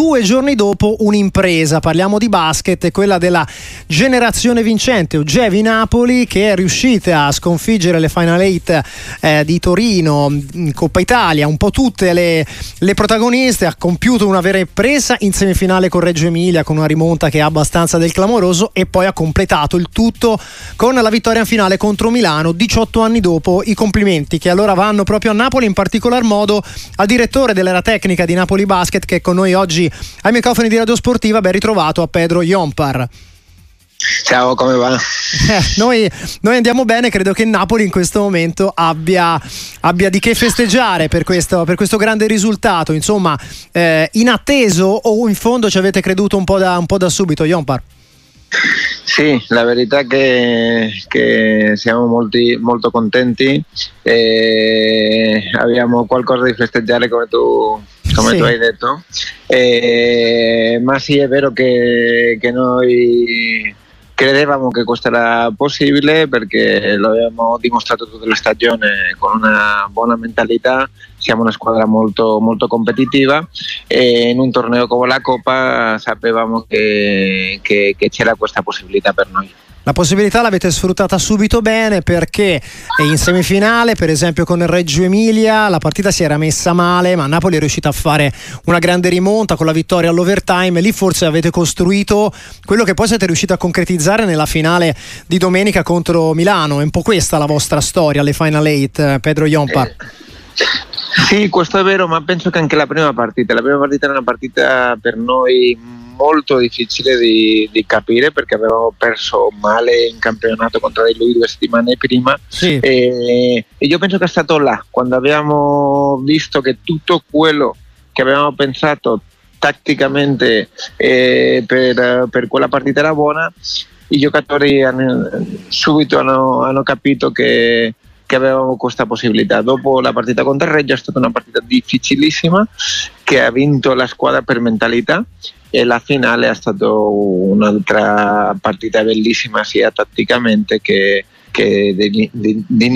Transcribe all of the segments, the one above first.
due giorni dopo un'impresa. Parliamo di basket, quella della generazione vincente, Ogevi Napoli, che è riuscita a sconfiggere le Final Eight eh, di Torino, in Coppa Italia, un po' tutte le, le protagoniste, ha compiuto una vera impresa in semifinale con Reggio Emilia con una rimonta che ha abbastanza del clamoroso e poi ha completato il tutto con la vittoria in finale contro Milano 18 anni dopo. I complimenti che allora vanno proprio a Napoli, in particolar modo al direttore dell'era tecnica di Napoli Basket che è con noi oggi ai microfoni di Radio Sportiva. Ben ritrovato a Pedro Iompar. Ciao, come va? Eh, noi, noi, andiamo bene, credo che Napoli in questo momento abbia, abbia di che festeggiare per questo, per questo grande risultato. Insomma, eh, inatteso o in fondo ci avete creduto un po' da, un po da subito, Iompar? Sì, la verità è che, che siamo molti, molto contenti e abbiamo qualcosa di festeggiare come tu, come sì. tu hai detto, e, ma sì è vero che, che noi credevamo che era possibile perché lo abbiamo dimostrato tutta la stagione con una buona mentalità, siamo una squadra molto, molto competitiva e in un torneo come la Coppa sapevamo che, che, che c'era questa possibilità per noi. La possibilità l'avete sfruttata subito bene perché in semifinale, per esempio con il Reggio Emilia, la partita si era messa male, ma Napoli è riuscita a fare una grande rimonta con la vittoria all'overtime. Lì forse avete costruito quello che poi siete riusciti a concretizzare nella finale di domenica contro Milano. È un po' questa la vostra storia, le Final Eight, Pedro Iompa. Sì, questo è vero, ma penso che anche la prima partita, la prima partita era una partita per noi molto difficile di, di, capire perché avevamo perso male in campionato contro di lui due settimane prima sì. e, e io penso che è stato là quando abbiamo visto che tutto quello che avevamo pensato tatticamente eh, per, per, quella partita era buona, i giocatori hanno, subito hanno, hanno capito che, che, avevamo questa possibilità. Dopo la partita contro il Reggio è stata una partita difficilissima che ha vinto la squadra per mentalità e la finale è stata un'altra partita bellissima sia tatticamente che, che di, di, di,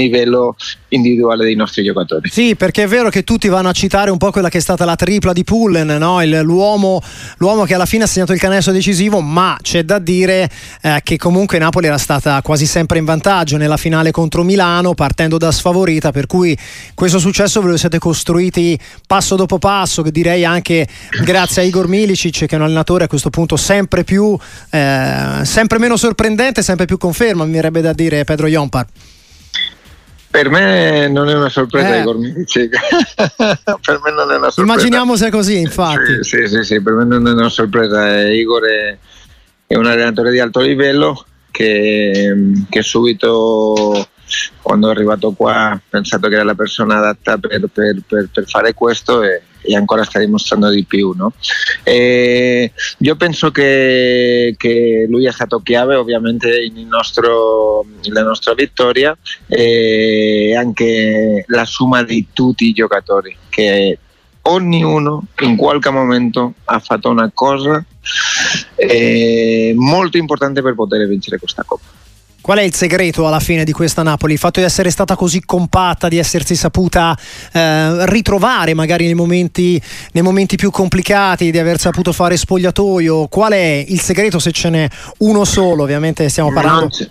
individuale dei nostri giocatori. Sì, perché è vero che tutti vanno a citare un po' quella che è stata la tripla di Pullen, no? Il, l'uomo, l'uomo, che alla fine ha segnato il canestro decisivo, ma c'è da dire eh, che comunque Napoli era stata quasi sempre in vantaggio nella finale contro Milano, partendo da sfavorita, per cui questo successo ve lo siete costruiti passo dopo passo, direi anche grazie a Igor Milicic, che è un allenatore a questo punto sempre più, eh, sempre meno sorprendente, sempre più conferma, mi verrebbe da dire Pedro Pedro Jompar? Per me non è una sorpresa eh. Igor Milici. per me non è una sorpresa. Immaginiamo sia così, infatti. Sì, sì, sì, sì, per me non è una sorpresa. Eh, Igor è, è un allenatore di alto livello che, che subito quando è arrivato qua ha pensato che era la persona adatta per, per, per, per fare questo e, e, ancora sta dimostrando di più. No? io penso che, che, lui è stato chiave ovviamente nostro, nella nostra vittoria e la somma di tutti i giocatori che ognuno in qualche momento ha fatto una cosa eh, importante per poter vincere questa Coppa. Qual è il segreto alla fine di questa Napoli? Il fatto di essere stata così compatta, di essersi saputa eh, ritrovare magari nei momenti, nei momenti, più complicati, di aver saputo fare spogliatoio. Qual è il segreto se ce n'è uno solo? Ovviamente stiamo parlando. Non c'è,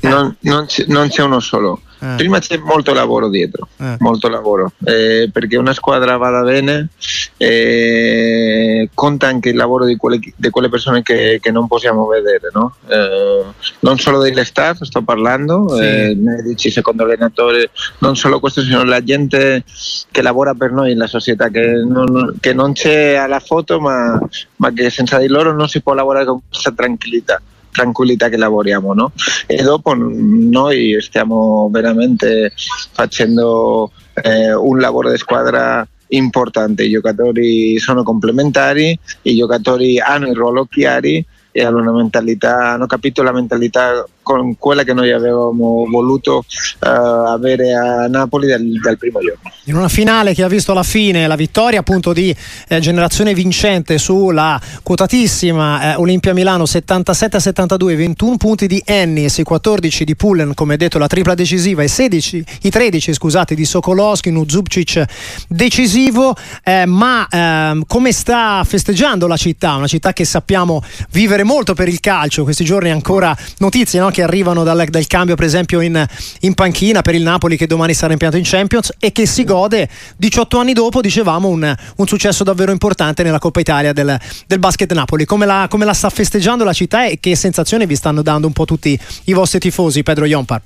non, non c'è, non c'è uno solo. Eh. Prima c'è molto lavoro dietro, eh. molto lavoro, eh, perché una squadra vada bene eh, conta anche il lavoro di quelle, di quelle persone che, che, non possiamo vedere, no? Eh, non solo degli staff, sto parlando, sì. Eh, medici, secondo allenatore, non solo questo, sino la gente che lavora per noi, la società, che non, che non c'è alla foto, ma, ma che senza di loro non si può lavorare con questa tranquillità tranquillità che lavoriamo no? e dopo noi stiamo veramente facendo eh, un lavoro di squadra importante, i giocatori sono complementari, i giocatori hanno il ruolo chiari e hanno una mentalità, hanno capito la mentalità con quella che noi avevamo voluto uh, avere a Napoli dal, dal, primo giorno. In una finale che ha visto alla fine la vittoria appunto di eh, generazione vincente sulla quotatissima eh, Olimpia Milano 77-72, 21 punti di Ennis, i 14 di Pullen, come detto la tripla decisiva, e 16, i 13 scusate, di Sokolowski, Nuzubcic decisivo, eh, ma ehm, come sta festeggiando la città? Una città che sappiamo vivere molto per il calcio, questi giorni ancora notizie no? Che arrivano dal, dal, cambio per esempio in, in, panchina per il Napoli che domani sarà impiantato in Champions e che si gode 18 anni dopo, dicevamo, un, un successo davvero importante nella Coppa Italia del, del basket Napoli. Come la, come la, sta festeggiando la città e che sensazioni vi stanno dando un po' tutti i vostri tifosi, Pedro Iompar?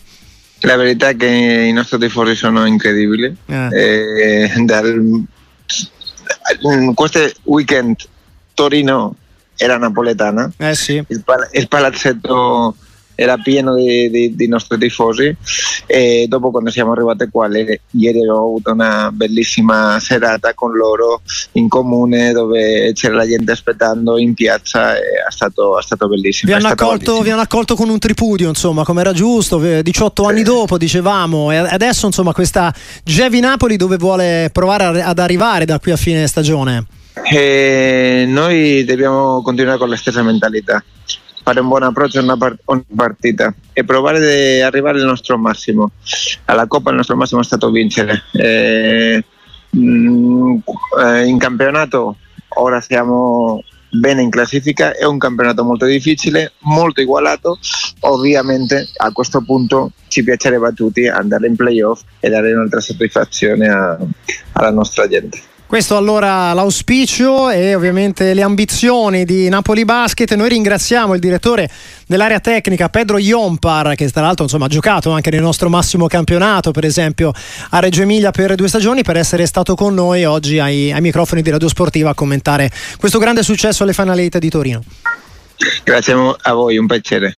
La verità è che i nostri tifosi sono incredibili. Eh. E, dal, in questo weekend Torino era napoletana. Eh sì. il, pal- il palazzetto era pieno di, di, di, nostri tifosi e dopo quando siamo arrivati qua ieri ho avuto una bellissima serata con loro in comune dove c'era la gente aspettando in piazza e è stato, è stato bellissimo. Vi hanno, accolto, vi hanno, accolto, con un tripudio insomma come era giusto 18 anni dopo dicevamo e adesso insomma questa Gevi Napoli dove vuole provare ad arrivare da qui a fine stagione? E noi dobbiamo continuare con la stessa mentalità fare un buon approccio a una, part- una partita e provare di arrivare al nostro massimo. Alla Coppa il nostro massimo è stato vincere. Eh, mm, eh, in campionato ora siamo bene in classifica, è un campionato molto difficile, molto igualato, ovviamente a questo punto ci piacerebbe a tutti andare in playoff e dare un'altra soddisfazione a, alla nostra gente. Questo allora l'auspicio e ovviamente le ambizioni di Napoli Basket. Noi ringraziamo il direttore dell'area tecnica Pedro Iompar, che tra l'altro insomma, ha giocato anche nel nostro massimo campionato, per esempio a Reggio Emilia per due stagioni, per essere stato con noi oggi ai, ai microfoni di Radio Sportiva a commentare questo grande successo alle Final Eight di Torino. Grazie a voi, un piacere.